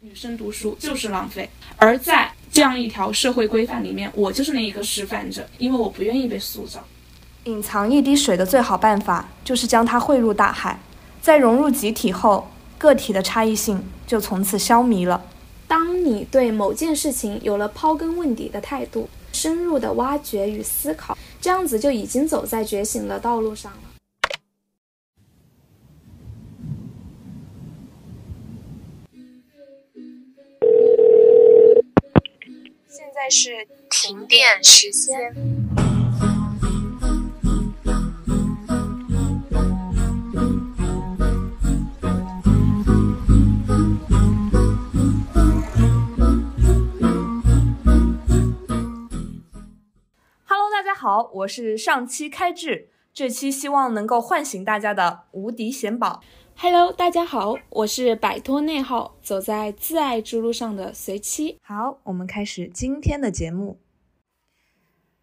女生读书就是浪费。而在这样一条社会规范里面，我就是那一个示范者，因为我不愿意被塑造。隐藏一滴水的最好办法，就是将它汇入大海，在融入集体后，个体的差异性就从此消弭了。当你对某件事情有了刨根问底的态度，深入的挖掘与思考，这样子就已经走在觉醒的道路上了。在是停电时间。Hello，大家好，我是上期开智，这期希望能够唤醒大家的无敌贤宝。Hello，大家好，我是摆脱内耗，走在自爱之路上的随妻。好，我们开始今天的节目。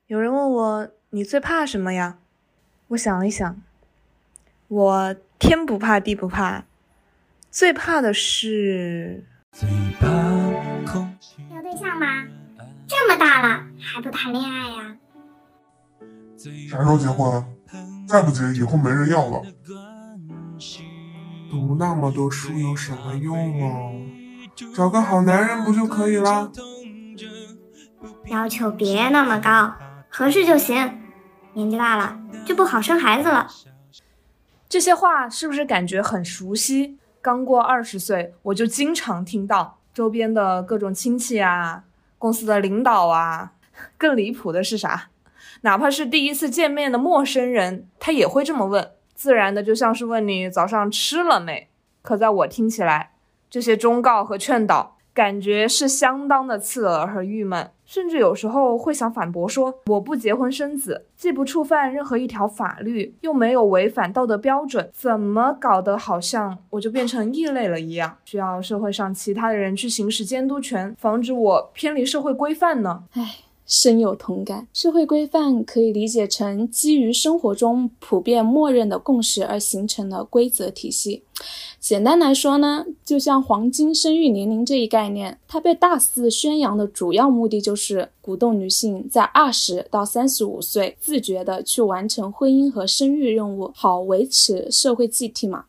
有人问我，你最怕什么呀？我想了一想，我天不怕地不怕，最怕的是有对象吗？这么大了还不谈恋爱呀？啥时候结婚啊？再不结，以后没人要了。读那么多书有什么用哦？找个好男人不就可以了？要求别那么高，合适就行。年纪大了就不好生孩子了。这些话是不是感觉很熟悉？刚过二十岁，我就经常听到周边的各种亲戚啊、公司的领导啊。更离谱的是啥？哪怕是第一次见面的陌生人，他也会这么问，自然的就像是问你早上吃了没。可在我听起来，这些忠告和劝导，感觉是相当的刺耳和郁闷，甚至有时候会想反驳说：我不结婚生子，既不触犯任何一条法律，又没有违反道德标准，怎么搞得好像我就变成异类了一样，需要社会上其他的人去行使监督权，防止我偏离社会规范呢？唉。深有同感。社会规范可以理解成基于生活中普遍默认的共识而形成的规则体系。简单来说呢，就像黄金生育年龄这一概念，它被大肆宣扬的主要目的就是鼓动女性在二十到三十五岁自觉的去完成婚姻和生育任务，好维持社会祭体嘛。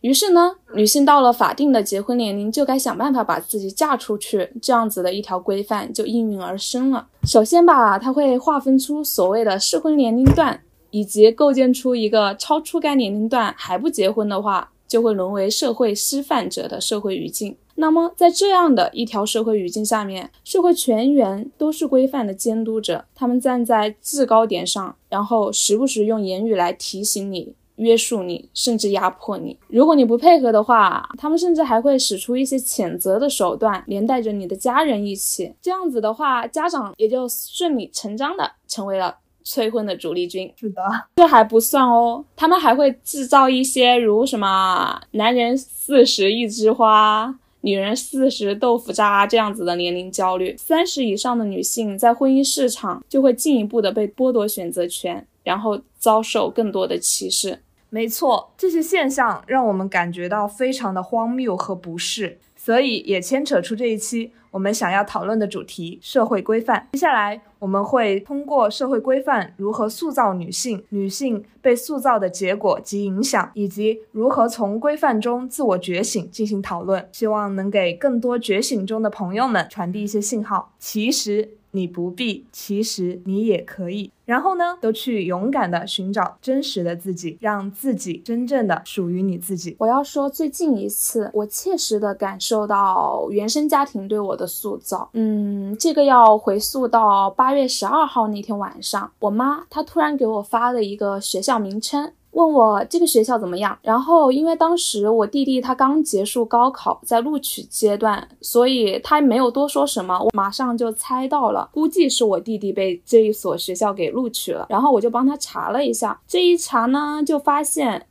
于是呢，女性到了法定的结婚年龄，就该想办法把自己嫁出去，这样子的一条规范就应运而生了。首先吧，它会划分出所谓的适婚年龄段，以及构建出一个超出该年龄段还不结婚的话，就会沦为社会失范者的社会语境。那么，在这样的一条社会语境下面，社会全员都是规范的监督者，他们站在制高点上，然后时不时用言语来提醒你。约束你，甚至压迫你。如果你不配合的话，他们甚至还会使出一些谴责的手段，连带着你的家人一起。这样子的话，家长也就顺理成章的成为了催婚的主力军。是的，这还不算哦，他们还会制造一些如什么“男人四十一枝花”。女人四十豆腐渣这样子的年龄焦虑，三十以上的女性在婚姻市场就会进一步的被剥夺选择权，然后遭受更多的歧视。没错，这些现象让我们感觉到非常的荒谬和不适，所以也牵扯出这一期我们想要讨论的主题——社会规范。接下来我们会通过社会规范如何塑造女性、女性被塑造的结果及影响，以及如何从规范中自我觉醒进行讨论，希望能给更多觉醒中的朋友们传递一些信号。其实。你不必，其实你也可以。然后呢，都去勇敢的寻找真实的自己，让自己真正的属于你自己。我要说，最近一次我切实的感受到原生家庭对我的塑造，嗯，这个要回溯到八月十二号那天晚上，我妈她突然给我发了一个学校名称。问我这个学校怎么样？然后因为当时我弟弟他刚结束高考，在录取阶段，所以他没有多说什么，我马上就猜到了，估计是我弟弟被这一所学校给录取了。然后我就帮他查了一下，这一查呢，就发现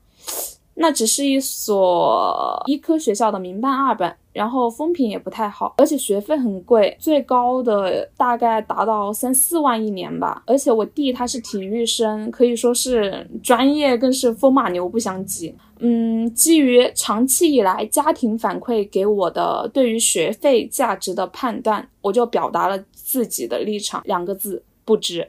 那只是一所医科学校的民办二本。然后风评也不太好，而且学费很贵，最高的大概达到三四万一年吧。而且我弟他是体育生，可以说是专业更是风马牛不相及。嗯，基于长期以来家庭反馈给我的对于学费价值的判断，我就表达了自己的立场，两个字：不值。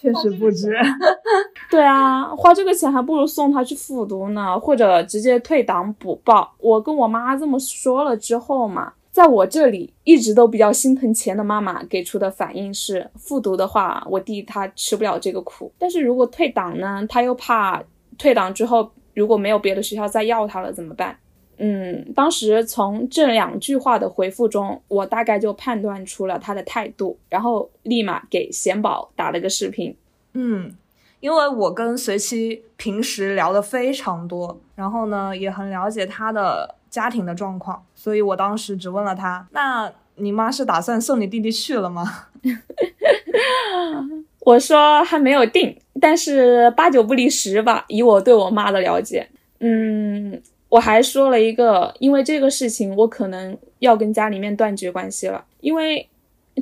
确实不值。对啊，花这个钱还不如送他去复读呢，或者直接退档补报。我跟我妈这么说了之后嘛，在我这里一直都比较心疼钱的妈妈给出的反应是，复读的话，我弟他吃不了这个苦。但是如果退档呢，他又怕退档之后如果没有别的学校再要他了怎么办？嗯，当时从这两句话的回复中，我大概就判断出了他的态度，然后立马给贤宝打了个视频。嗯，因为我跟随妻平时聊的非常多，然后呢也很了解他的家庭的状况，所以我当时只问了他：“那你妈是打算送你弟弟去了吗？” 我说还没有定，但是八九不离十吧，以我对我妈的了解，嗯。我还说了一个，因为这个事情，我可能要跟家里面断绝关系了，因为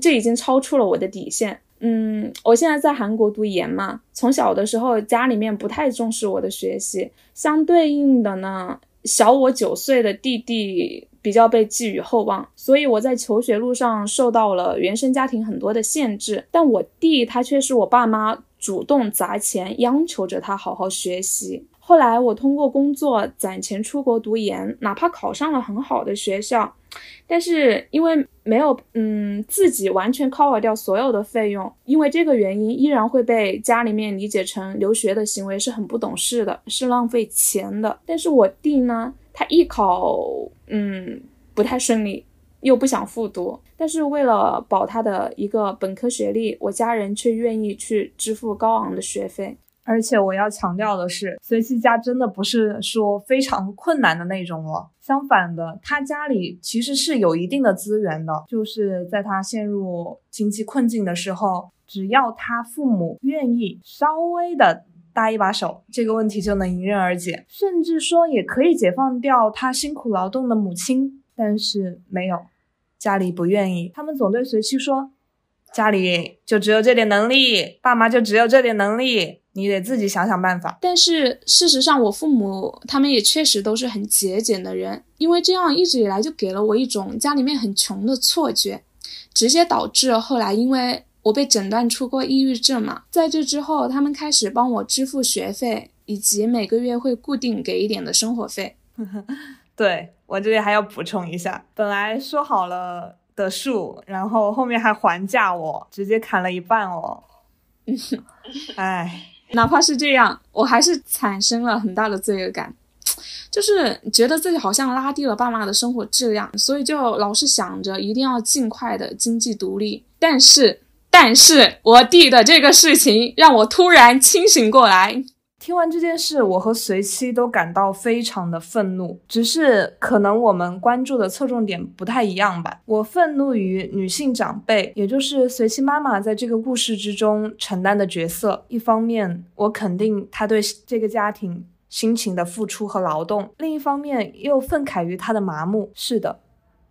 这已经超出了我的底线。嗯，我现在在韩国读研嘛，从小的时候家里面不太重视我的学习，相对应的呢，小我九岁的弟弟比较被寄予厚望，所以我在求学路上受到了原生家庭很多的限制。但我弟他却是我爸妈主动砸钱央求着他好好学习。后来我通过工作攒钱出国读研，哪怕考上了很好的学校，但是因为没有嗯自己完全 cover 掉所有的费用，因为这个原因依然会被家里面理解成留学的行为是很不懂事的，是浪费钱的。但是我弟呢，他艺考嗯不太顺利，又不想复读，但是为了保他的一个本科学历，我家人却愿意去支付高昂的学费。而且我要强调的是，随七家真的不是说非常困难的那种哦。相反的，他家里其实是有一定的资源的，就是在他陷入经济困境的时候，只要他父母愿意稍微的搭一把手，这个问题就能迎刃而解，甚至说也可以解放掉他辛苦劳动的母亲。但是没有，家里不愿意，他们总对随七说，家里就只有这点能力，爸妈就只有这点能力。你得自己想想办法。但是事实上，我父母他们也确实都是很节俭的人，因为这样一直以来就给了我一种家里面很穷的错觉，直接导致后来因为我被诊断出过抑郁症嘛，在这之后，他们开始帮我支付学费，以及每个月会固定给一点的生活费。对我这里还要补充一下，本来说好了的数，然后后面还还价我，直接砍了一半哦。唉。哪怕是这样，我还是产生了很大的罪恶感，就是觉得自己好像拉低了爸妈的生活质量，所以就老是想着一定要尽快的经济独立。但是，但是我弟的这个事情让我突然清醒过来。听完这件事，我和随妻都感到非常的愤怒，只是可能我们关注的侧重点不太一样吧。我愤怒于女性长辈，也就是随妻妈妈在这个故事之中承担的角色。一方面，我肯定她对这个家庭辛勤的付出和劳动；另一方面，又愤慨于她的麻木。是的，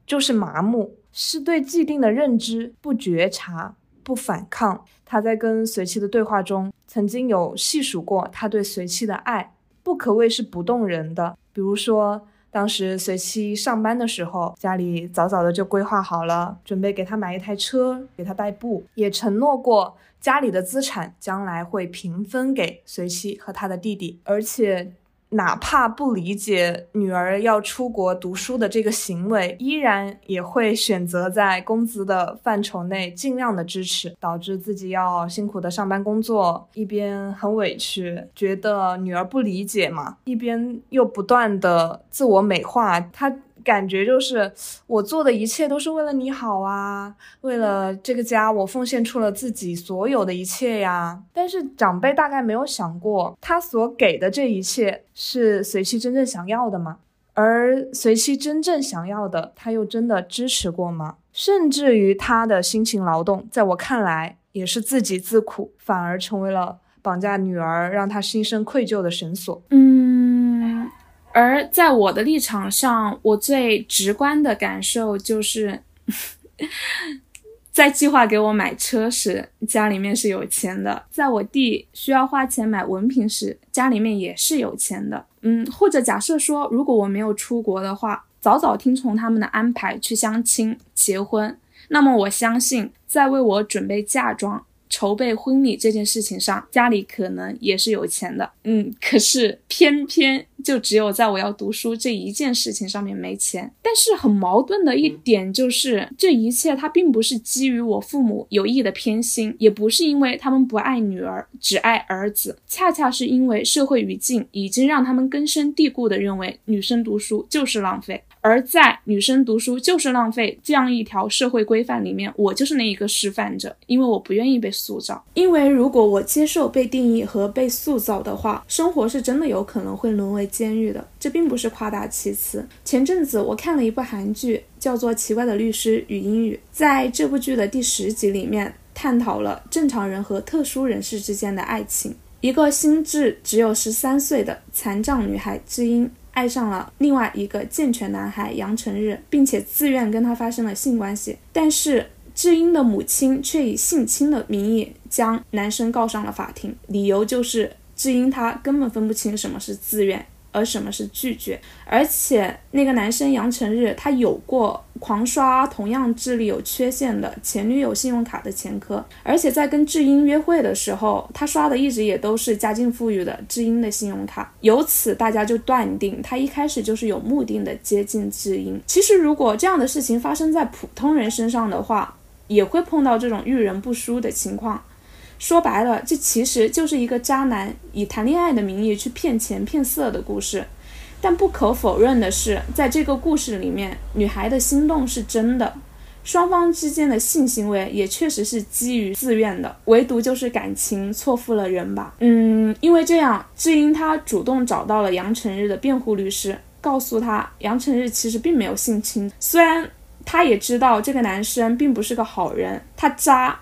就是麻木，是对既定的认知不觉察。不反抗，他在跟随妻的对话中，曾经有细数过他对随妻的爱，不可谓是不动人的。比如说，当时随妻上班的时候，家里早早的就规划好了，准备给他买一台车，给他代步，也承诺过家里的资产将来会平分给随妻和他的弟弟，而且。哪怕不理解女儿要出国读书的这个行为，依然也会选择在工资的范畴内尽量的支持，导致自己要辛苦的上班工作，一边很委屈，觉得女儿不理解嘛，一边又不断的自我美化她。感觉就是我做的一切都是为了你好啊，为了这个家，我奉献出了自己所有的一切呀。但是长辈大概没有想过，他所给的这一切是随妻真正想要的吗？而随妻真正想要的，他又真的支持过吗？甚至于他的辛勤劳动，在我看来也是自己自苦，反而成为了绑架女儿，让她心生愧疚的绳索。嗯。而在我的立场上，我最直观的感受就是，在计划给我买车时，家里面是有钱的；在我弟需要花钱买文凭时，家里面也是有钱的。嗯，或者假设说，如果我没有出国的话，早早听从他们的安排去相亲结婚，那么我相信，在为我准备嫁妆。筹备婚礼这件事情上，家里可能也是有钱的，嗯，可是偏偏就只有在我要读书这一件事情上面没钱。但是很矛盾的一点就是，这一切它并不是基于我父母有意的偏心，也不是因为他们不爱女儿，只爱儿子，恰恰是因为社会语境已经让他们根深蒂固的认为女生读书就是浪费。而在女生读书就是浪费这样一条社会规范里面，我就是那一个示范者，因为我不愿意被塑造。因为如果我接受被定义和被塑造的话，生活是真的有可能会沦为监狱的。这并不是夸大其词。前阵子我看了一部韩剧，叫做《奇怪的律师与英语》。在这部剧的第十集里面，探讨了正常人和特殊人士之间的爱情。一个心智只有十三岁的残障女孩知音。爱上了另外一个健全男孩杨成日，并且自愿跟他发生了性关系，但是智英的母亲却以性侵的名义将男生告上了法庭，理由就是智英她根本分不清什么是自愿。而什么是拒绝？而且那个男生杨成日，他有过狂刷同样智力有缺陷的前女友信用卡的前科，而且在跟智英约会的时候，他刷的一直也都是家境富裕的智英的信用卡。由此大家就断定他一开始就是有目的的接近智英。其实如果这样的事情发生在普通人身上的话，也会碰到这种遇人不淑的情况。说白了，这其实就是一个渣男以谈恋爱的名义去骗钱骗色的故事。但不可否认的是，在这个故事里面，女孩的心动是真的，双方之间的性行为也确实是基于自愿的，唯独就是感情错付了人吧。嗯，因为这样，智英她主动找到了杨成日的辩护律师，告诉他杨成日其实并没有性侵，虽然他也知道这个男生并不是个好人，他渣，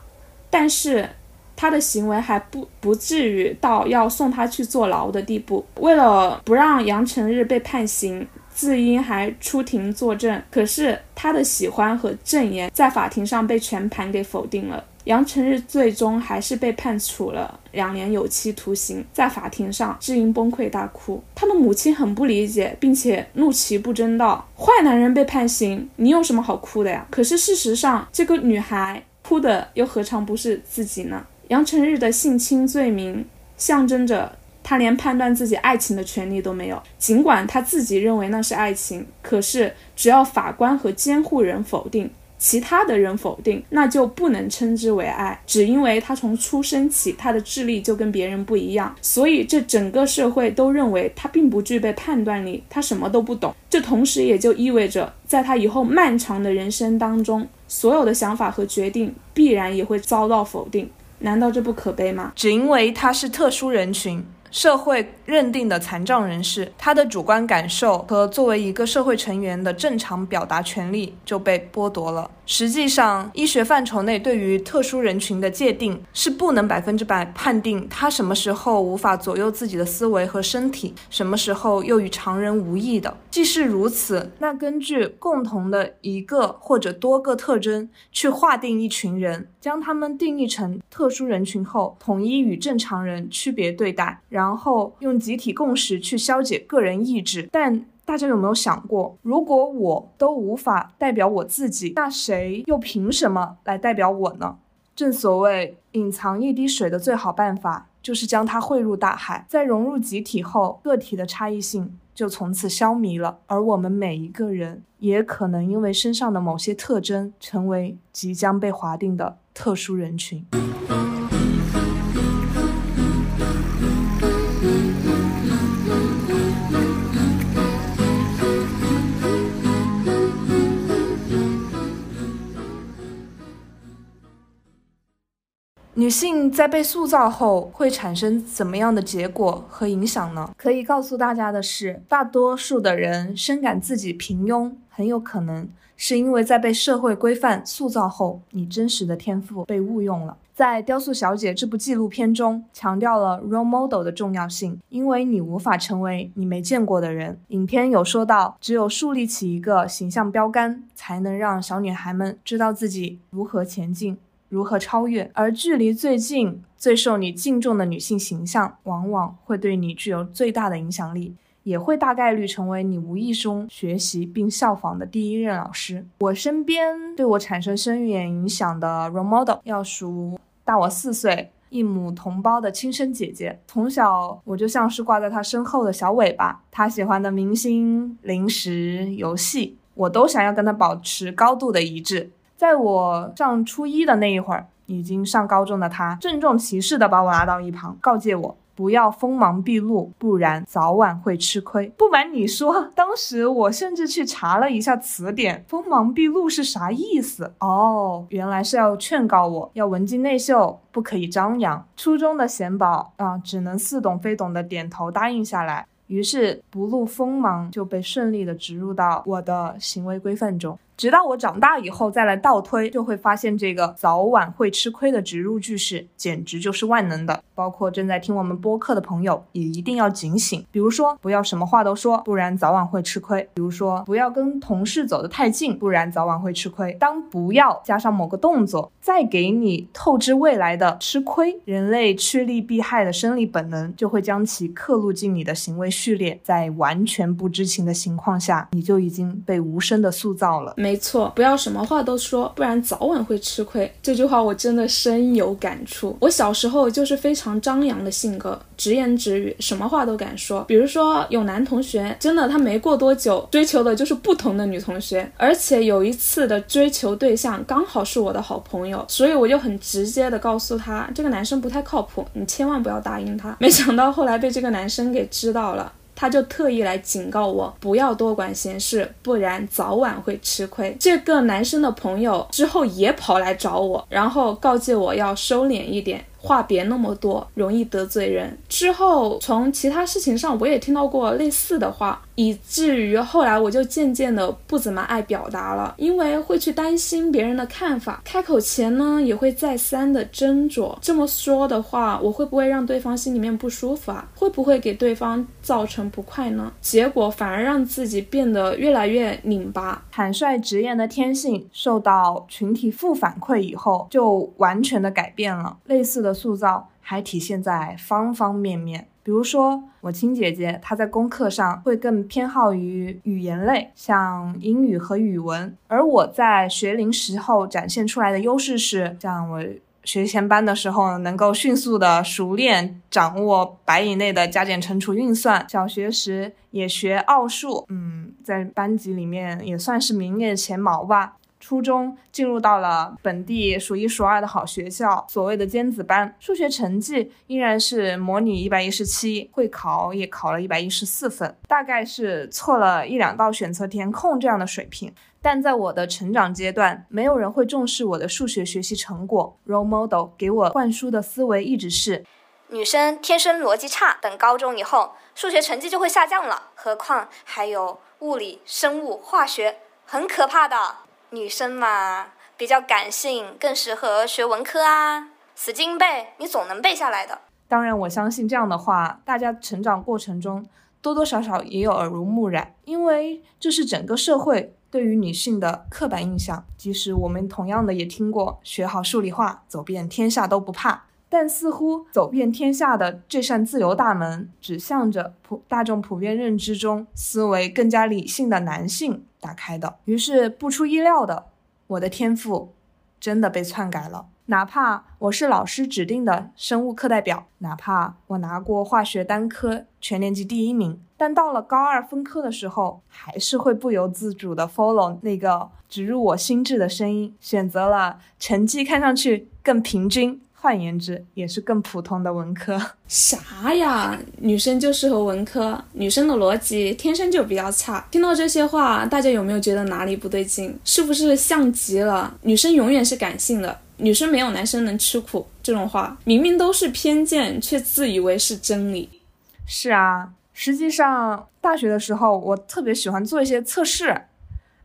但是。他的行为还不不至于到要送他去坐牢的地步。为了不让杨成日被判刑，自英还出庭作证。可是他的喜欢和证言在法庭上被全盘给否定了。杨成日最终还是被判处了两年有期徒刑。在法庭上，智英崩溃大哭。他的母亲很不理解，并且怒其不争道：“坏男人被判刑，你有什么好哭的呀？”可是事实上，这个女孩哭的又何尝不是自己呢？杨成日的性侵罪名象征着他连判断自己爱情的权利都没有。尽管他自己认为那是爱情，可是只要法官和监护人否定，其他的人否定，那就不能称之为爱。只因为他从出生起他的智力就跟别人不一样，所以这整个社会都认为他并不具备判断力，他什么都不懂。这同时也就意味着，在他以后漫长的人生当中，所有的想法和决定必然也会遭到否定。难道这不可悲吗？只因为他是特殊人群。社会认定的残障人士，他的主观感受和作为一个社会成员的正常表达权利就被剥夺了。实际上，医学范畴内对于特殊人群的界定是不能百分之百判定他什么时候无法左右自己的思维和身体，什么时候又与常人无异的。既是如此，那根据共同的一个或者多个特征去划定一群人，将他们定义成特殊人群后，统一与正常人区别对待，然。然后用集体共识去消解个人意志，但大家有没有想过，如果我都无法代表我自己，那谁又凭什么来代表我呢？正所谓，隐藏一滴水的最好办法就是将它汇入大海，在融入集体后，个体的差异性就从此消弭了，而我们每一个人也可能因为身上的某些特征，成为即将被划定的特殊人群。女性在被塑造后会产生怎么样的结果和影响呢？可以告诉大家的是，大多数的人深感自己平庸，很有可能是因为在被社会规范塑造后，你真实的天赋被误用了。在《雕塑小姐》这部纪录片中，强调了 role model 的重要性，因为你无法成为你没见过的人。影片有说到，只有树立起一个形象标杆，才能让小女孩们知道自己如何前进，如何超越。而距离最近、最受你敬重的女性形象，往往会对你具有最大的影响力。也会大概率成为你无意中学习并效仿的第一任老师。我身边对我产生深远影响的 role model 要数大我四岁、一母同胞的亲生姐姐。从小我就像是挂在她身后的小尾巴，她喜欢的明星、零食、游戏，我都想要跟她保持高度的一致。在我上初一的那一会儿，已经上高中的他郑重其事地把我拉到一旁，告诫我。不要锋芒毕露，不然早晚会吃亏。不瞒你说，当时我甚至去查了一下词典，锋芒毕露是啥意思？哦，原来是要劝告我要文静内秀，不可以张扬。初中的贤宝啊，只能似懂非懂的点头答应下来。于是不露锋芒就被顺利的植入到我的行为规范中。直到我长大以后再来倒推，就会发现这个早晚会吃亏的植入句式简直就是万能的。包括正在听我们播客的朋友也一定要警醒。比如说，不要什么话都说，不然早晚会吃亏。比如说，不要跟同事走得太近，不然早晚会吃亏。当不要加上某个动作，再给你透支未来的吃亏，人类趋利避害的生理本能就会将其刻录进你的行为序列，在完全不知情的情况下，你就已经被无声的塑造了。没错，不要什么话都说，不然早晚会吃亏。这句话我真的深有感触。我小时候就是非常张扬的性格，直言直语，什么话都敢说。比如说有男同学，真的他没过多久追求的就是不同的女同学，而且有一次的追求对象刚好是我的好朋友，所以我就很直接的告诉他，这个男生不太靠谱，你千万不要答应他。没想到后来被这个男生给知道了。他就特意来警告我，不要多管闲事，不然早晚会吃亏。这个男生的朋友之后也跑来找我，然后告诫我要收敛一点。话别那么多，容易得罪人。之后从其他事情上，我也听到过类似的话，以至于后来我就渐渐的不怎么爱表达了，因为会去担心别人的看法。开口前呢，也会再三的斟酌，这么说的话，我会不会让对方心里面不舒服啊？会不会给对方造成不快呢？结果反而让自己变得越来越拧巴。坦率直言的天性，受到群体负反馈以后，就完全的改变了。类似的。塑造还体现在方方面面，比如说我亲姐姐，她在功课上会更偏好于语言类，像英语和语文，而我在学龄时候展现出来的优势是，像我学前班的时候能够迅速的熟练掌握百以内的加减乘除运算，小学时也学奥数，嗯，在班级里面也算是名列前茅吧。初中进入到了本地数一数二的好学校，所谓的尖子班，数学成绩依然是模拟一百一十七，会考也考了一百一十四分，大概是错了一两道选择填空这样的水平。但在我的成长阶段，没有人会重视我的数学学习成果。Role model 给我灌输的思维一直是，女生天生逻辑差，等高中以后数学成绩就会下降了。何况还有物理、生物、化学，很可怕的。女生嘛，比较感性，更适合学文科啊。死记硬背，你总能背下来的。当然，我相信这样的话，大家成长过程中多多少少也有耳濡目染，因为这是整个社会对于女性的刻板印象。即使我们同样的也听过“学好数理化，走遍天下都不怕”，但似乎走遍天下的这扇自由大门，指向着普大众普遍认知中思维更加理性的男性。打开的，于是不出意料的，我的天赋真的被篡改了。哪怕我是老师指定的生物课代表，哪怕我拿过化学单科全年级第一名，但到了高二分科的时候，还是会不由自主的 follow 那个植入我心智的声音，选择了成绩看上去更平均。换言之，也是更普通的文科。啥呀？女生就适合文科？女生的逻辑天生就比较差。听到这些话，大家有没有觉得哪里不对劲？是不是像极了？女生永远是感性的，女生没有男生能吃苦。这种话，明明都是偏见，却自以为是真理。是啊，实际上大学的时候，我特别喜欢做一些测试，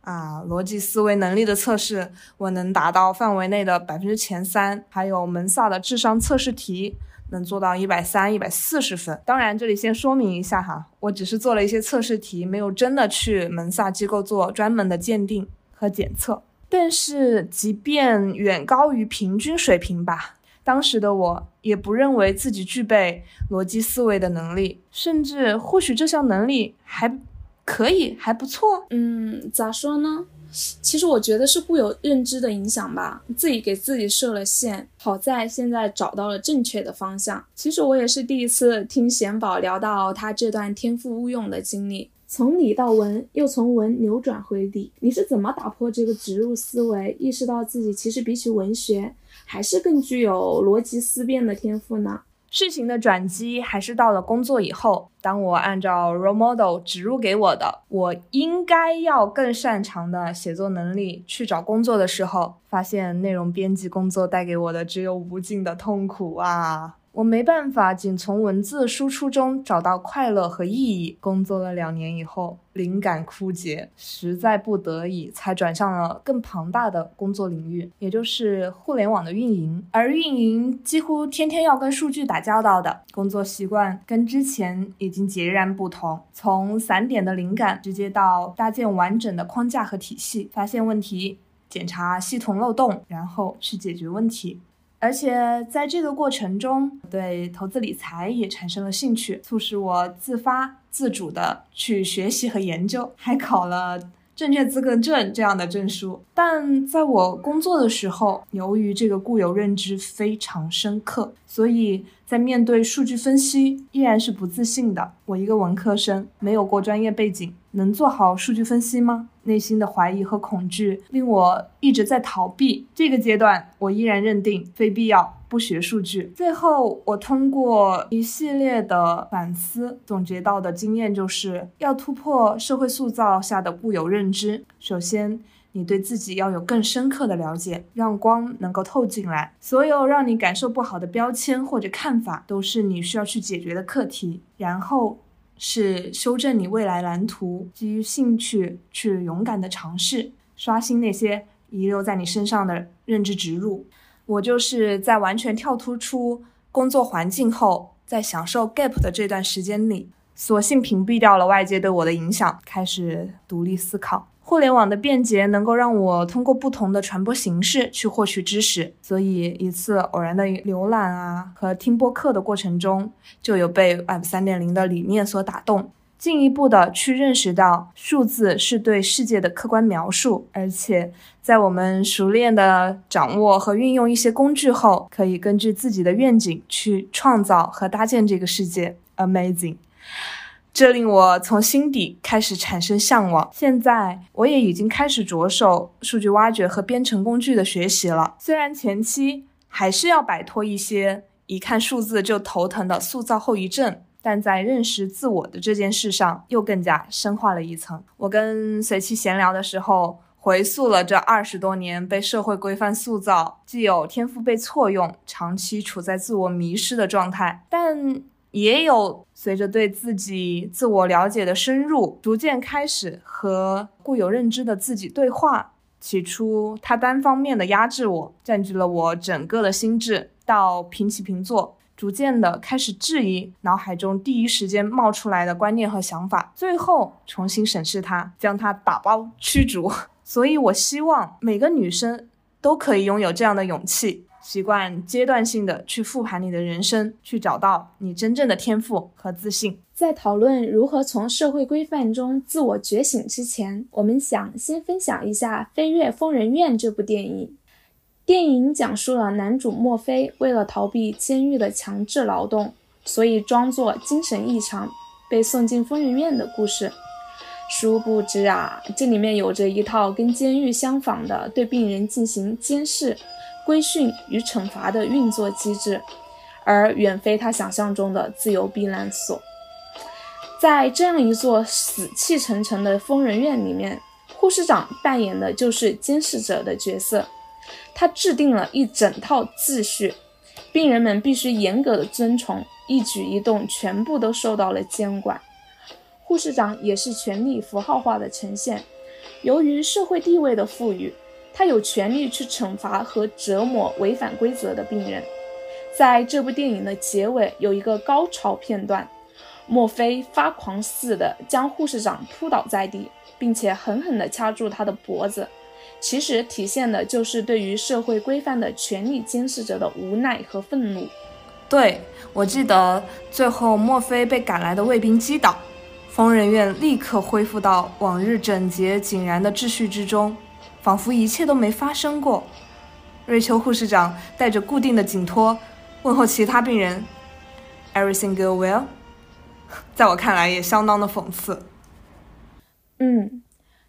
啊，逻辑思维能力的测试，我能达到范围内的百分之前三，还有门萨的智商测试题。能做到一百三、一百四十分。当然，这里先说明一下哈，我只是做了一些测试题，没有真的去门萨机构做专门的鉴定和检测。但是，即便远高于平均水平吧，当时的我也不认为自己具备逻辑思维的能力，甚至或许这项能力还可以，还不错。嗯，咋说呢？其实我觉得是固有认知的影响吧，自己给自己设了限。好在现在找到了正确的方向。其实我也是第一次听贤宝聊到他这段天赋误用的经历，从理到文，又从文扭转回理。你是怎么打破这个植入思维，意识到自己其实比起文学，还是更具有逻辑思辨的天赋呢？事情的转机还是到了工作以后。当我按照 role model 植入给我的，我应该要更擅长的写作能力去找工作的时候，发现内容编辑工作带给我的只有无尽的痛苦啊！我没办法仅从文字输出中找到快乐和意义。工作了两年以后，灵感枯竭，实在不得已才转向了更庞大的工作领域，也就是互联网的运营。而运营几乎天天要跟数据打交道的工作习惯，跟之前已经截然不同。从散点的灵感，直接到搭建完整的框架和体系，发现问题，检查系统漏洞，然后去解决问题。而且在这个过程中，对投资理财也产生了兴趣，促使我自发自主的去学习和研究，还考了证券资格证这样的证书。但在我工作的时候，由于这个固有认知非常深刻，所以在面对数据分析依然是不自信的。我一个文科生，没有过专业背景。能做好数据分析吗？内心的怀疑和恐惧令我一直在逃避。这个阶段，我依然认定非必要不学数据。最后，我通过一系列的反思总结到的经验，就是要突破社会塑造下的固有认知。首先，你对自己要有更深刻的了解，让光能够透进来。所有让你感受不好的标签或者看法，都是你需要去解决的课题。然后。是修正你未来蓝图，基于兴趣去勇敢的尝试，刷新那些遗留在你身上的认知植入。我就是在完全跳脱出工作环境后，在享受 gap 的这段时间里，索性屏蔽掉了外界对我的影响，开始独立思考。互联网的便捷能够让我通过不同的传播形式去获取知识，所以一次偶然的浏览啊和听播客的过程中，就有被 Web 三点零的理念所打动，进一步的去认识到数字是对世界的客观描述，而且在我们熟练的掌握和运用一些工具后，可以根据自己的愿景去创造和搭建这个世界，Amazing。这令我从心底开始产生向往。现在，我也已经开始着手数据挖掘和编程工具的学习了。虽然前期还是要摆脱一些一看数字就头疼的塑造后遗症，但在认识自我的这件事上又更加深化了一层。我跟随其闲聊的时候，回溯了这二十多年被社会规范塑造，既有天赋被错用，长期处在自我迷失的状态，但。也有随着对自己自我了解的深入，逐渐开始和固有认知的自己对话。起初，他单方面的压制我，占据了我整个的心智，到平起平坐，逐渐的开始质疑脑海中第一时间冒出来的观念和想法，最后重新审视它，将它打包驱逐。所以，我希望每个女生都可以拥有这样的勇气。习惯阶段性的去复盘你的人生，去找到你真正的天赋和自信。在讨论如何从社会规范中自我觉醒之前，我们想先分享一下《飞跃疯人院》这部电影。电影讲述了男主墨菲为了逃避监狱的强制劳动，所以装作精神异常，被送进疯人院的故事。殊不知啊，这里面有着一套跟监狱相仿的对病人进行监视。规训与惩罚的运作机制，而远非他想象中的自由避难所。在这样一座死气沉沉的疯人院里面，护士长扮演的就是监视者的角色。他制定了一整套秩序，病人们必须严格的遵从，一举一动全部都受到了监管。护士长也是权力符号化的呈现。由于社会地位的赋予，他有权利去惩罚和折磨违反规则的病人。在这部电影的结尾有一个高潮片段，墨菲发狂似的将护士长扑倒在地，并且狠狠地掐住他的脖子。其实体现的就是对于社会规范的权力监视者的无奈和愤怒。对我记得最后墨菲被赶来的卫兵击倒，疯人院立刻恢复到往日整洁井然的秩序之中，仿佛一切都没发生过。瑞秋护士长带着固定的颈托问候其他病人：“Everything go well？” 在我看来也相当的讽刺。嗯。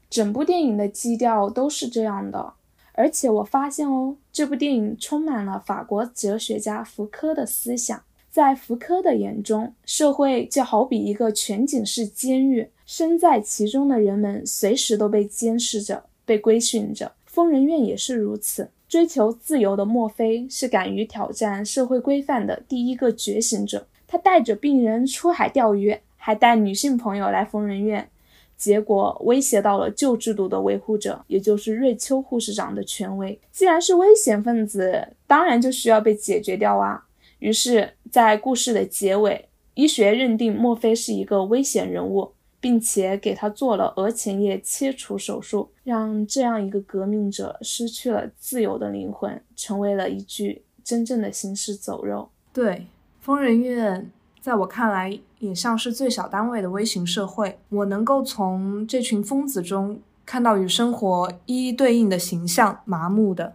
整部电影的基调都是这样的，而且我发现哦，这部电影充满了法国哲学家福柯的思想。在福柯的眼中，社会就好比一个全景式监狱，身在其中的人们随时都被监视着、被规训着。疯人院也是如此。追求自由的墨菲是敢于挑战社会规范的第一个觉醒者。他带着病人出海钓鱼，还带女性朋友来疯人院。结果威胁到了旧制度的维护者，也就是瑞秋护士长的权威。既然是危险分子，当然就需要被解决掉啊。于是，在故事的结尾，医学认定墨菲是一个危险人物，并且给他做了额前叶切除手术，让这样一个革命者失去了自由的灵魂，成为了一具真正的行尸走肉。对，疯人院。在我看来，也像是最小单位的微型社会。我能够从这群疯子中看到与生活一一对应的形象：麻木的、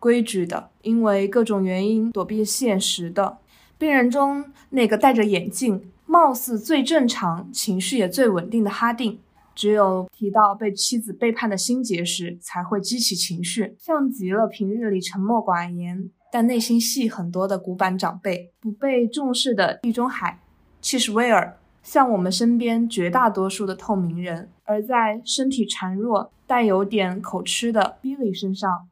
规矩的，因为各种原因躲避现实的。病人中那个戴着眼镜、貌似最正常、情绪也最稳定的哈定，只有提到被妻子背叛的心结时，才会激起情绪，像极了平日里沉默寡言。但内心戏很多的古板长辈，不被重视的地中海，其实威尔，像我们身边绝大多数的透明人，而在身体孱弱、带有点口吃的 Billy 身上，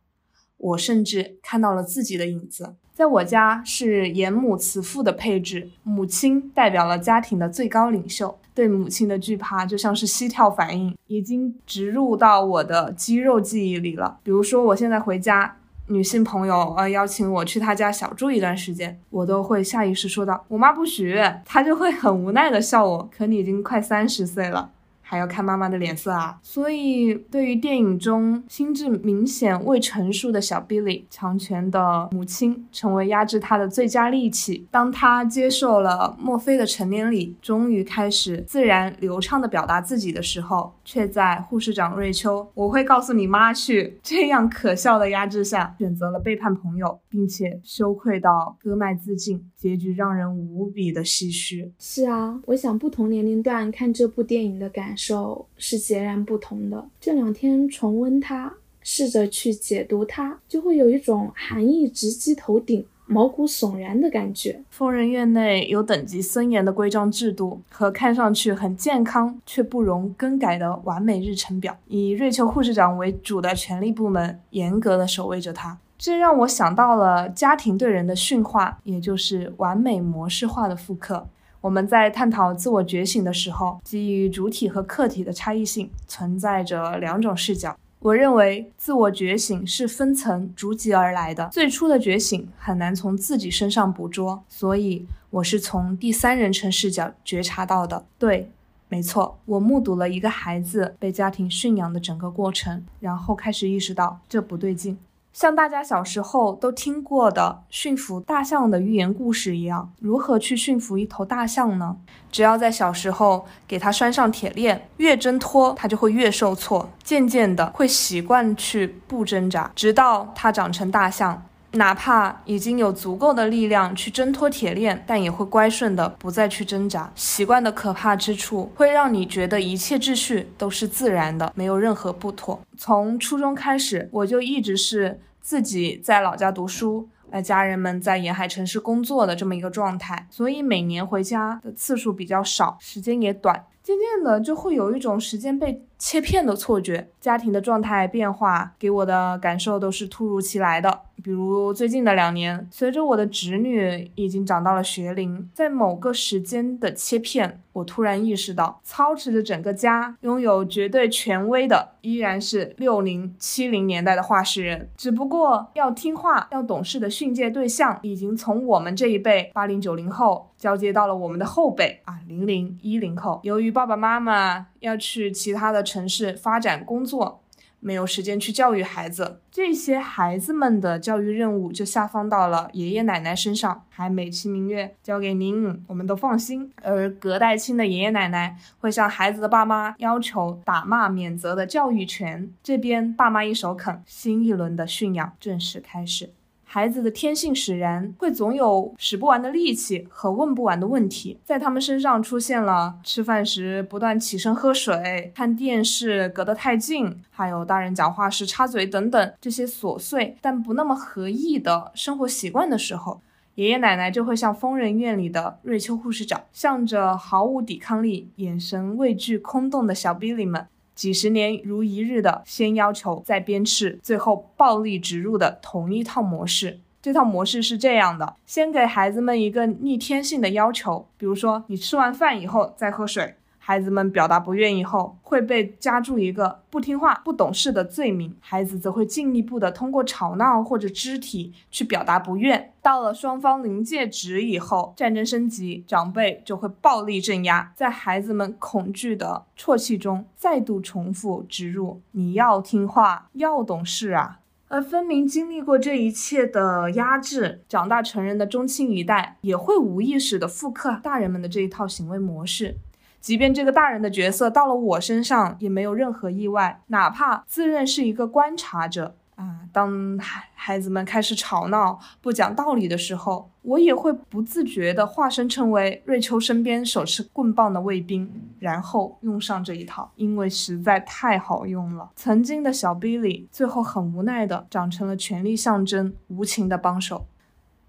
我甚至看到了自己的影子。在我家是严母慈父的配置，母亲代表了家庭的最高领袖，对母亲的惧怕就像是膝跳反应，已经植入到我的肌肉记忆里了。比如说，我现在回家。女性朋友呃邀请我去她家小住一段时间，我都会下意识说道：“我妈不许。”她就会很无奈的笑我：“可你已经快三十岁了。”还要看妈妈的脸色啊！所以，对于电影中心智明显未成熟的小 Billy，强权的母亲成为压制他的最佳利器。当他接受了墨菲的成年礼，终于开始自然流畅地表达自己的时候，却在护士长瑞秋“我会告诉你妈去”这样可笑的压制下，选择了背叛朋友，并且羞愧到割脉自尽，结局让人无比的唏嘘。是啊，我想不同年龄段看这部电影的感受。是截然不同的。这两天重温它，试着去解读它，就会有一种寒意直击头顶、毛骨悚然的感觉。疯人院内有等级森严的规章制度和看上去很健康却不容更改的完美日程表，以瑞秋护士长为主的权力部门严格的守卫着它。这让我想到了家庭对人的驯化，也就是完美模式化的复刻。我们在探讨自我觉醒的时候，基于主体和客体的差异性，存在着两种视角。我认为自我觉醒是分层逐级而来的，最初的觉醒很难从自己身上捕捉，所以我是从第三人称视角觉察到的。对，没错，我目睹了一个孩子被家庭驯养的整个过程，然后开始意识到这不对劲。像大家小时候都听过的驯服大象的寓言故事一样，如何去驯服一头大象呢？只要在小时候给它拴上铁链，越挣脱它就会越受挫，渐渐的会习惯去不挣扎，直到它长成大象，哪怕已经有足够的力量去挣脱铁链，但也会乖顺的不再去挣扎。习惯的可怕之处，会让你觉得一切秩序都是自然的，没有任何不妥。从初中开始，我就一直是自己在老家读书，呃，家人们在沿海城市工作的这么一个状态，所以每年回家的次数比较少，时间也短。渐渐的就会有一种时间被切片的错觉，家庭的状态变化给我的感受都是突如其来的。比如最近的两年，随着我的侄女已经长到了学龄，在某个时间的切片，我突然意识到，操持着整个家、拥有绝对权威的，依然是六零七零年代的话事人，只不过要听话、要懂事的训诫对象，已经从我们这一辈八零九零后交接到了我们的后辈啊零零一零后。由于爸爸妈妈要去其他的城市发展工作。没有时间去教育孩子，这些孩子们的教育任务就下放到了爷爷奶奶身上，还美其名曰交给您，我们都放心。而隔代亲的爷爷奶奶会向孩子的爸妈要求打骂免责的教育权，这边爸妈一手肯，新一轮的驯养正式开始。孩子的天性使然，会总有使不完的力气和问不完的问题，在他们身上出现了吃饭时不断起身喝水、看电视隔得太近，还有大人讲话时插嘴等等这些琐碎但不那么合意的生活习惯的时候，爷爷奶奶就会像疯人院里的瑞秋护士长，向着毫无抵抗力、眼神畏惧、空洞的小 Billy 们。几十年如一日的先要求再鞭笞，最后暴力植入的同一套模式。这套模式是这样的：先给孩子们一个逆天性的要求，比如说你吃完饭以后再喝水。孩子们表达不愿意后，会被加注一个不听话、不懂事的罪名。孩子则会进一步的通过吵闹或者肢体去表达不愿。到了双方临界值以后，战争升级，长辈就会暴力镇压，在孩子们恐惧的啜泣中，再度重复植入：你要听话，要懂事啊。而分明经历过这一切的压制，长大成人的中青一代，也会无意识的复刻大人们的这一套行为模式。即便这个大人的角色到了我身上，也没有任何意外。哪怕自认是一个观察者啊，当孩孩子们开始吵闹、不讲道理的时候，我也会不自觉地化身成为瑞秋身边手持棍棒的卫兵，然后用上这一套，因为实在太好用了。曾经的小 Billy，最后很无奈地长成了权力象征、无情的帮手。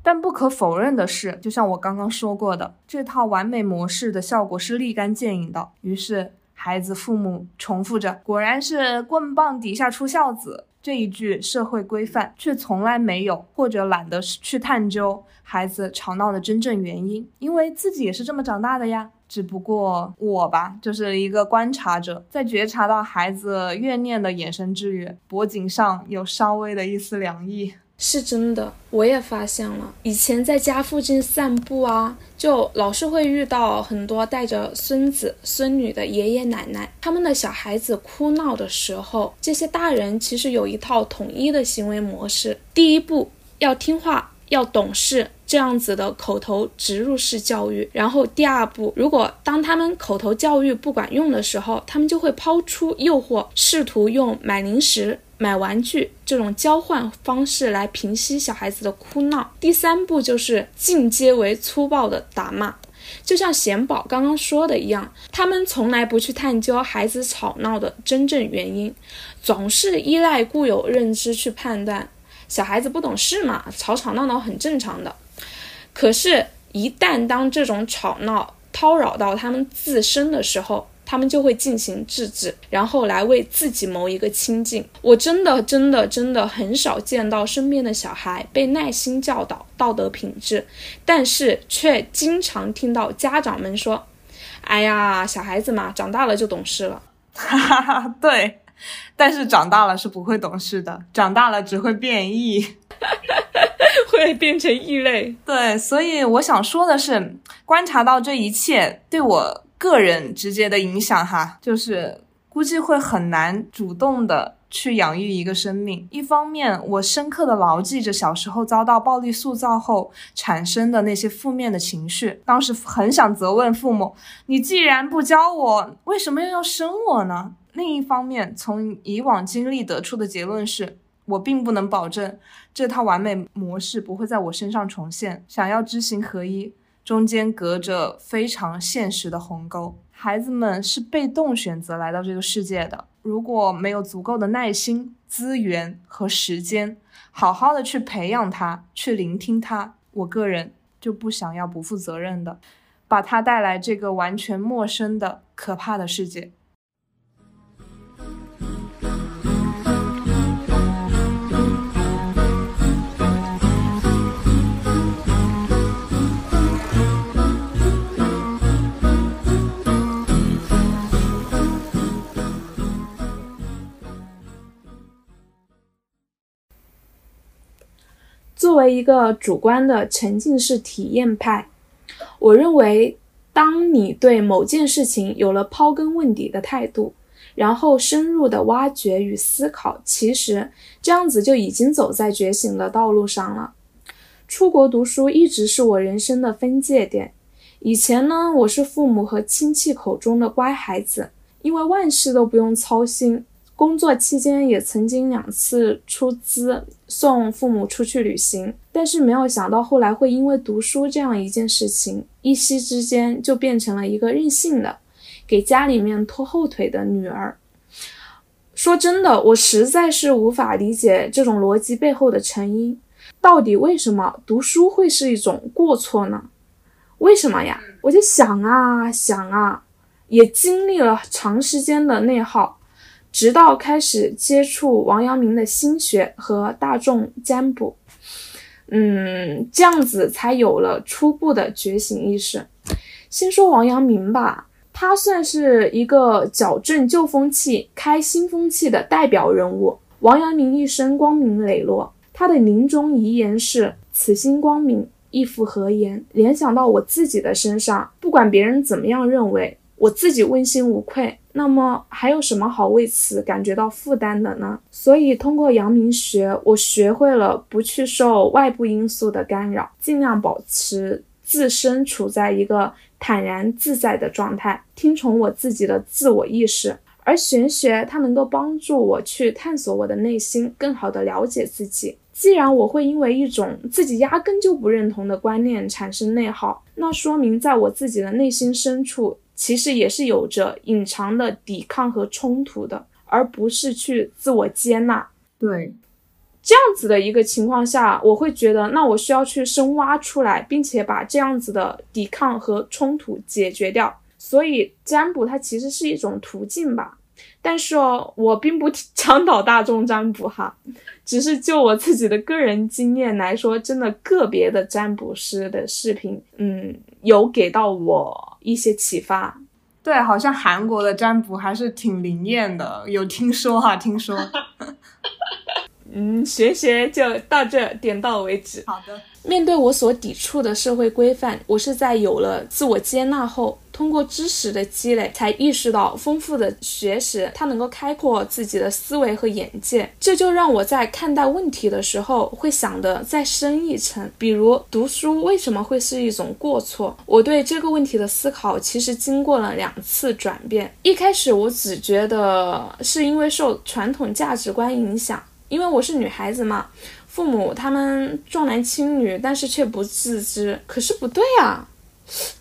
但不可否认的是，就像我刚刚说过的，这套完美模式的效果是立竿见影的。于是，孩子、父母重复着“果然是棍棒底下出孝子”这一句社会规范，却从来没有或者懒得去探究孩子吵闹的真正原因，因为自己也是这么长大的呀。只不过我吧，就是一个观察者，在觉察到孩子怨念的眼神之余，脖颈上有稍微的一丝凉意。是真的，我也发现了。以前在家附近散步啊，就老是会遇到很多带着孙子孙女的爷爷奶奶。他们的小孩子哭闹的时候，这些大人其实有一套统一的行为模式。第一步要听话，要懂事，这样子的口头植入式教育。然后第二步，如果当他们口头教育不管用的时候，他们就会抛出诱惑，试图用买零食。买玩具这种交换方式来平息小孩子的哭闹。第三步就是进阶为粗暴的打骂，就像贤宝刚刚说的一样，他们从来不去探究孩子吵闹的真正原因，总是依赖固有认知去判断小孩子不懂事嘛，吵吵闹闹很正常的。可是，一旦当这种吵闹叨扰到他们自身的时候，他们就会进行制止，然后来为自己谋一个清净。我真的真的真的很少见到身边的小孩被耐心教导道德品质，但是却经常听到家长们说：“ 哎呀，小孩子嘛，长大了就懂事了。”哈哈哈，对，但是长大了是不会懂事的，长大了只会变异，会变成异类。对，所以我想说的是，观察到这一切对我。个人直接的影响哈，就是估计会很难主动的去养育一个生命。一方面，我深刻的牢记着小时候遭到暴力塑造后产生的那些负面的情绪，当时很想责问父母：你既然不教我，为什么又要生我呢？另一方面，从以往经历得出的结论是，我并不能保证这套完美模式不会在我身上重现。想要知行合一。中间隔着非常现实的鸿沟，孩子们是被动选择来到这个世界的。如果没有足够的耐心、资源和时间，好好的去培养他，去聆听他，我个人就不想要不负责任的。把他带来这个完全陌生的可怕的世界。作为一个主观的沉浸式体验派，我认为，当你对某件事情有了刨根问底的态度，然后深入的挖掘与思考，其实这样子就已经走在觉醒的道路上了。出国读书一直是我人生的分界点。以前呢，我是父母和亲戚口中的乖孩子，因为万事都不用操心。工作期间也曾经两次出资送父母出去旅行，但是没有想到后来会因为读书这样一件事情，一夕之间就变成了一个任性的、给家里面拖后腿的女儿。说真的，我实在是无法理解这种逻辑背后的成因，到底为什么读书会是一种过错呢？为什么呀？我就想啊想啊，也经历了长时间的内耗。直到开始接触王阳明的心学和大众占卜，嗯，这样子才有了初步的觉醒意识。先说王阳明吧，他算是一个矫正旧风气、开新风气的代表人物。王阳明一生光明磊落，他的临终遗言是“此心光明，亦复何言”。联想到我自己的身上，不管别人怎么样认为，我自己问心无愧。那么还有什么好为此感觉到负担的呢？所以通过阳明学，我学会了不去受外部因素的干扰，尽量保持自身处在一个坦然自在的状态，听从我自己的自我意识。而玄学它能够帮助我去探索我的内心，更好的了解自己。既然我会因为一种自己压根就不认同的观念产生内耗，那说明在我自己的内心深处。其实也是有着隐藏的抵抗和冲突的，而不是去自我接纳。对，这样子的一个情况下，我会觉得，那我需要去深挖出来，并且把这样子的抵抗和冲突解决掉。所以，占卜它其实是一种途径吧。但是哦，我并不 倡导大众占卜哈，只是就我自己的个人经验来说，真的个别的占卜师的视频，嗯，有给到我一些启发。对，好像韩国的占卜还是挺灵验的，有听说哈，听说。嗯，学学就到这，点到为止。好的。面对我所抵触的社会规范，我是在有了自我接纳后，通过知识的积累，才意识到丰富的学识它能够开阔自己的思维和眼界。这就让我在看待问题的时候，会想得再深一层。比如读书为什么会是一种过错？我对这个问题的思考，其实经过了两次转变。一开始我只觉得是因为受传统价值观影响，因为我是女孩子嘛。父母他们重男轻女，但是却不自知。可是不对啊，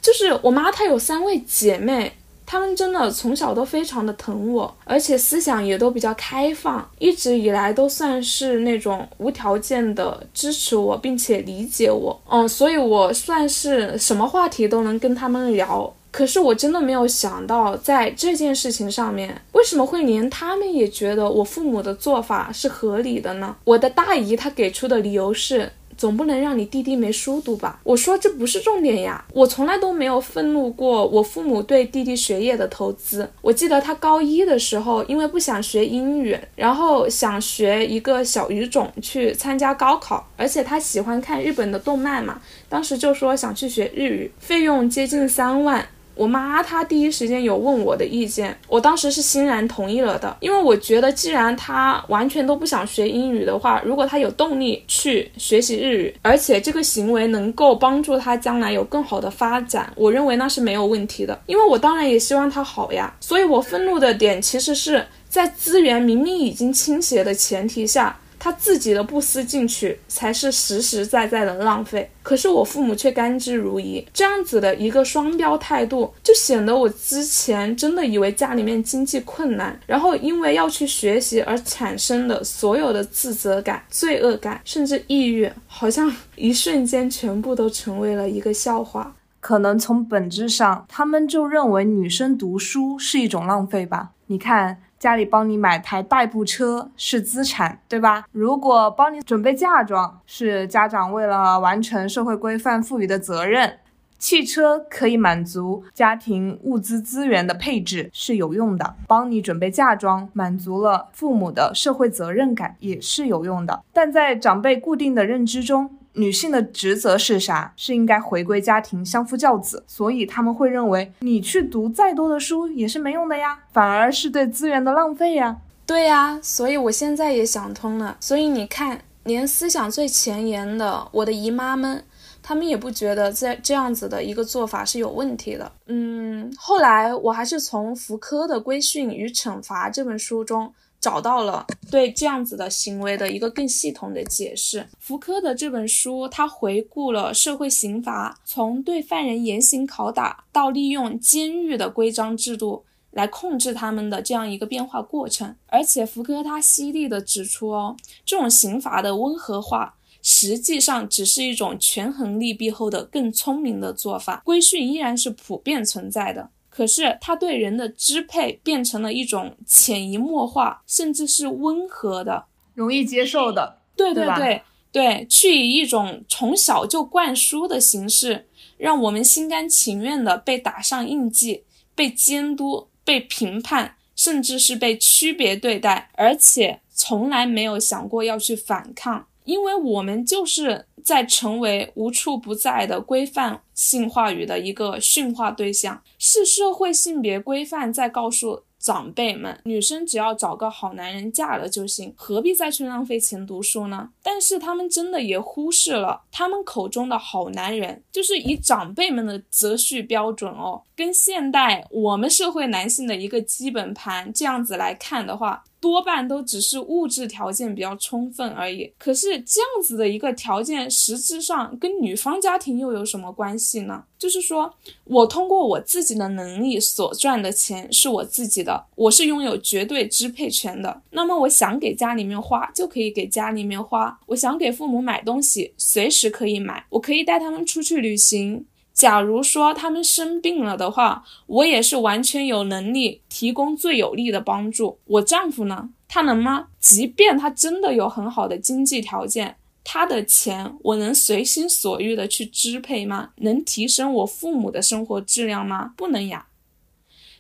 就是我妈她有三位姐妹，她们真的从小都非常的疼我，而且思想也都比较开放，一直以来都算是那种无条件的支持我，并且理解我。嗯，所以我算是什么话题都能跟他们聊。可是我真的没有想到，在这件事情上面，为什么会连他们也觉得我父母的做法是合理的呢？我的大姨她给出的理由是。总不能让你弟弟没书读吧？我说这不是重点呀，我从来都没有愤怒过我父母对弟弟学业的投资。我记得他高一的时候，因为不想学英语，然后想学一个小语种去参加高考，而且他喜欢看日本的动漫嘛，当时就说想去学日语，费用接近三万。我妈她第一时间有问我的意见，我当时是欣然同意了的，因为我觉得既然她完全都不想学英语的话，如果她有动力去学习日语，而且这个行为能够帮助她将来有更好的发展，我认为那是没有问题的。因为我当然也希望她好呀，所以我愤怒的点其实是在资源明明已经倾斜的前提下。他自己的不思进取才是实实在在的浪费，可是我父母却甘之如饴，这样子的一个双标态度，就显得我之前真的以为家里面经济困难，然后因为要去学习而产生的所有的自责感、罪恶感，甚至抑郁，好像一瞬间全部都成为了一个笑话。可能从本质上，他们就认为女生读书是一种浪费吧。你看，家里帮你买台代步车是资产，对吧？如果帮你准备嫁妆，是家长为了完成社会规范赋予的责任。汽车可以满足家庭物资资源的配置是有用的，帮你准备嫁妆，满足了父母的社会责任感也是有用的。但在长辈固定的认知中，女性的职责是啥？是应该回归家庭，相夫教子。所以他们会认为你去读再多的书也是没用的呀，反而是对资源的浪费呀。对呀，所以我现在也想通了。所以你看，连思想最前沿的我的姨妈们。他们也不觉得这这样子的一个做法是有问题的。嗯，后来我还是从福柯的《规训与惩罚》这本书中找到了对这样子的行为的一个更系统的解释。福柯的这本书，他回顾了社会刑罚从对犯人严刑拷打到利用监狱的规章制度来控制他们的这样一个变化过程。而且福柯他犀利的指出，哦，这种刑罚的温和化。实际上只是一种权衡利弊后的更聪明的做法。规训依然是普遍存在的，可是他对人的支配变成了一种潜移默化，甚至是温和的、容易接受的。对对对对，去以一种从小就灌输的形式，让我们心甘情愿的被打上印记、被监督、被评判，甚至是被区别对待，而且从来没有想过要去反抗。因为我们就是在成为无处不在的规范性话语的一个驯化对象，是社会性别规范在告诉。长辈们，女生只要找个好男人嫁了就行，何必再去浪费钱读书呢？但是他们真的也忽视了，他们口中的好男人，就是以长辈们的择婿标准哦，跟现代我们社会男性的一个基本盘这样子来看的话，多半都只是物质条件比较充分而已。可是这样子的一个条件，实质上跟女方家庭又有什么关系呢？就是说我通过我自己的能力所赚的钱是我自己的，我是拥有绝对支配权的。那么我想给家里面花就可以给家里面花，我想给父母买东西随时可以买，我可以带他们出去旅行。假如说他们生病了的话，我也是完全有能力提供最有力的帮助。我丈夫呢，他能吗？即便他真的有很好的经济条件。他的钱我能随心所欲的去支配吗？能提升我父母的生活质量吗？不能呀。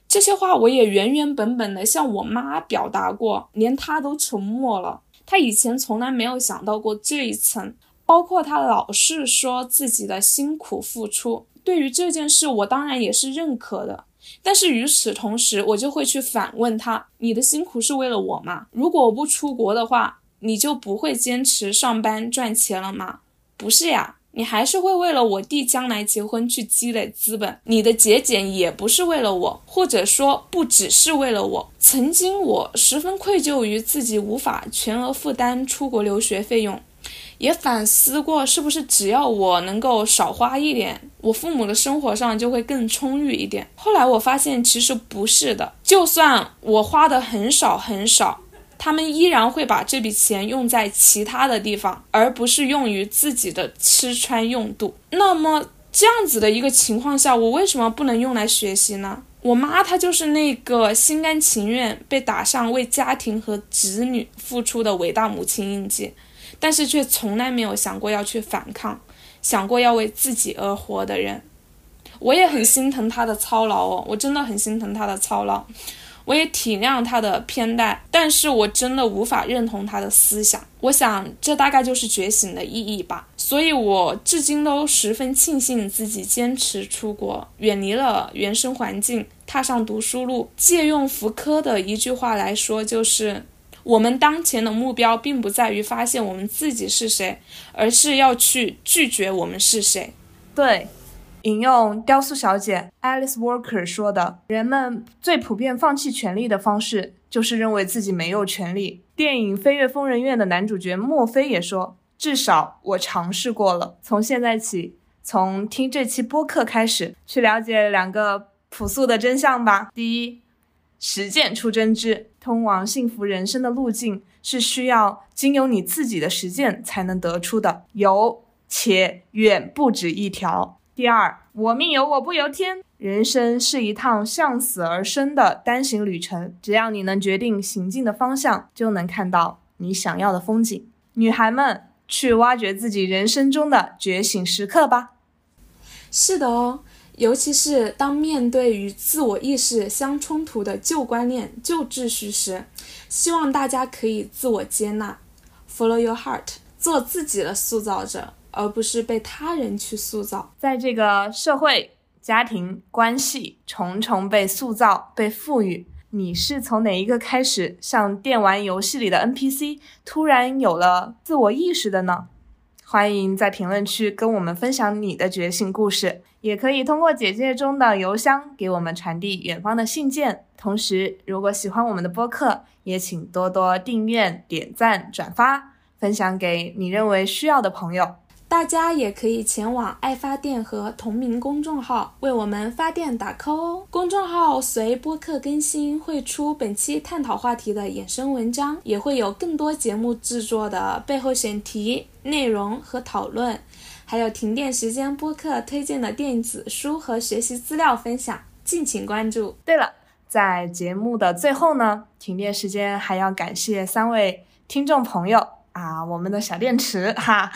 这些话我也原原本本的向我妈表达过，连她都沉默了。她以前从来没有想到过这一层，包括她老是说自己的辛苦付出。对于这件事，我当然也是认可的。但是与此同时，我就会去反问他：你的辛苦是为了我吗？如果我不出国的话。你就不会坚持上班赚钱了吗？不是呀，你还是会为了我弟将来结婚去积累资本。你的节俭也不是为了我，或者说不只是为了我。曾经我十分愧疚于自己无法全额负担出国留学费用，也反思过是不是只要我能够少花一点，我父母的生活上就会更充裕一点。后来我发现其实不是的，就算我花的很少很少。他们依然会把这笔钱用在其他的地方，而不是用于自己的吃穿用度。那么这样子的一个情况下，我为什么不能用来学习呢？我妈她就是那个心甘情愿被打上为家庭和子女付出的伟大母亲印记，但是却从来没有想过要去反抗，想过要为自己而活的人。我也很心疼他的操劳哦，我真的很心疼他的操劳。我也体谅他的偏待，但是我真的无法认同他的思想。我想，这大概就是觉醒的意义吧。所以，我至今都十分庆幸自己坚持出国，远离了原生环境，踏上读书路。借用福柯的一句话来说，就是我们当前的目标并不在于发现我们自己是谁，而是要去拒绝我们是谁。对。引用雕塑小姐 Alice Walker 说的：“人们最普遍放弃权利的方式，就是认为自己没有权利。”电影《飞越疯人院》的男主角墨菲也说：“至少我尝试过了。”从现在起，从听这期播客开始，去了解两个朴素的真相吧。第一，实践出真知，通往幸福人生的路径是需要经由你自己的实践才能得出的，有且远不止一条。第二，我命由我不由天。人生是一趟向死而生的单行旅程，只要你能决定行进的方向，就能看到你想要的风景。女孩们，去挖掘自己人生中的觉醒时刻吧。是的哦，尤其是当面对与自我意识相冲突的旧观念、旧秩序时，希望大家可以自我接纳，follow your heart，做自己的塑造者，而不是被他人去塑造。在这个社会。家庭关系重重被塑造、被赋予，你是从哪一个开始，像电玩游戏里的 NPC，突然有了自我意识的呢？欢迎在评论区跟我们分享你的觉醒故事，也可以通过简介中的邮箱给我们传递远方的信件。同时，如果喜欢我们的播客，也请多多订阅、点赞、转发，分享给你认为需要的朋友。大家也可以前往爱发电和同名公众号为我们发电打 call 哦。公众号随播客更新会出本期探讨话题的衍生文章，也会有更多节目制作的背后选题内容和讨论，还有停电时间播客推荐的电子书和学习资料分享，敬请关注。对了，在节目的最后呢，停电时间还要感谢三位听众朋友啊，我们的小电池哈。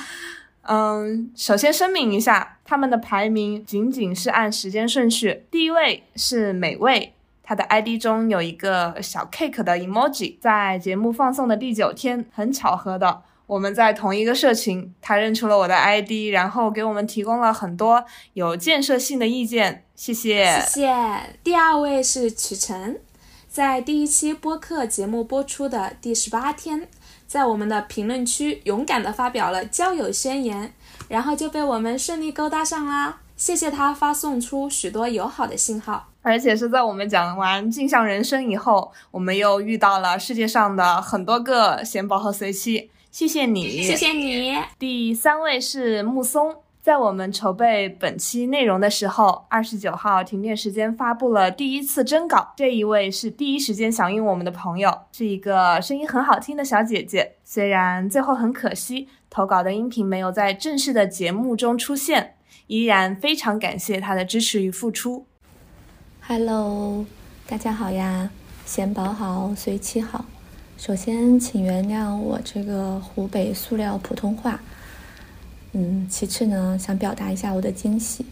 嗯，首先声明一下，他们的排名仅仅是按时间顺序。第一位是美味，他的 ID 中有一个小 cake 的 emoji。在节目放送的第九天，很巧合的，我们在同一个社群，他认出了我的 ID，然后给我们提供了很多有建设性的意见。谢谢，谢谢。第二位是曲晨，在第一期播客节目播出的第十八天。在我们的评论区勇敢地发表了交友宣言，然后就被我们顺利勾搭上啦！谢谢他发送出许多友好的信号，而且是在我们讲完镜像人生以后，我们又遇到了世界上的很多个贤宝和随妻，谢谢你，谢谢你。第三位是木松。在我们筹备本期内容的时候，二十九号停电时间发布了第一次征稿。这一位是第一时间响应我们的朋友，是一个声音很好听的小姐姐。虽然最后很可惜，投稿的音频没有在正式的节目中出现，依然非常感谢她的支持与付出。Hello，大家好呀，贤宝好，随七好。首先，请原谅我这个湖北塑料普通话。嗯，其次呢，想表达一下我的惊喜，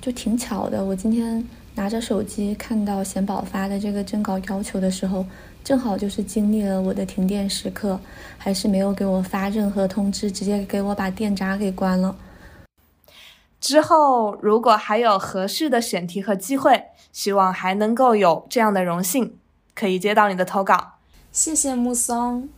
就挺巧的。我今天拿着手机看到贤宝发的这个征稿要求的时候，正好就是经历了我的停电时刻，还是没有给我发任何通知，直接给我把电闸给关了。之后如果还有合适的选题和机会，希望还能够有这样的荣幸，可以接到你的投稿。谢谢木松，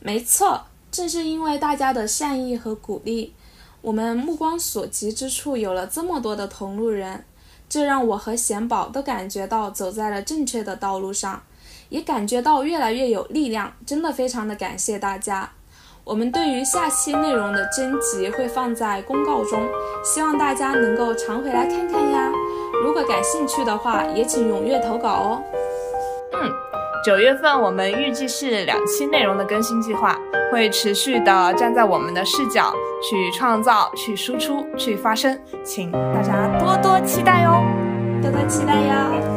没错。正是因为大家的善意和鼓励，我们目光所及之处有了这么多的同路人，这让我和贤宝都感觉到走在了正确的道路上，也感觉到越来越有力量。真的非常的感谢大家。我们对于下期内容的征集会放在公告中，希望大家能够常回来看看呀。如果感兴趣的话，也请踊跃投稿哦。嗯，九月份我们预计是两期内容的更新计划。会持续的站在我们的视角去创造、去输出、去发声，请大家多多期待哟，多多期待哟。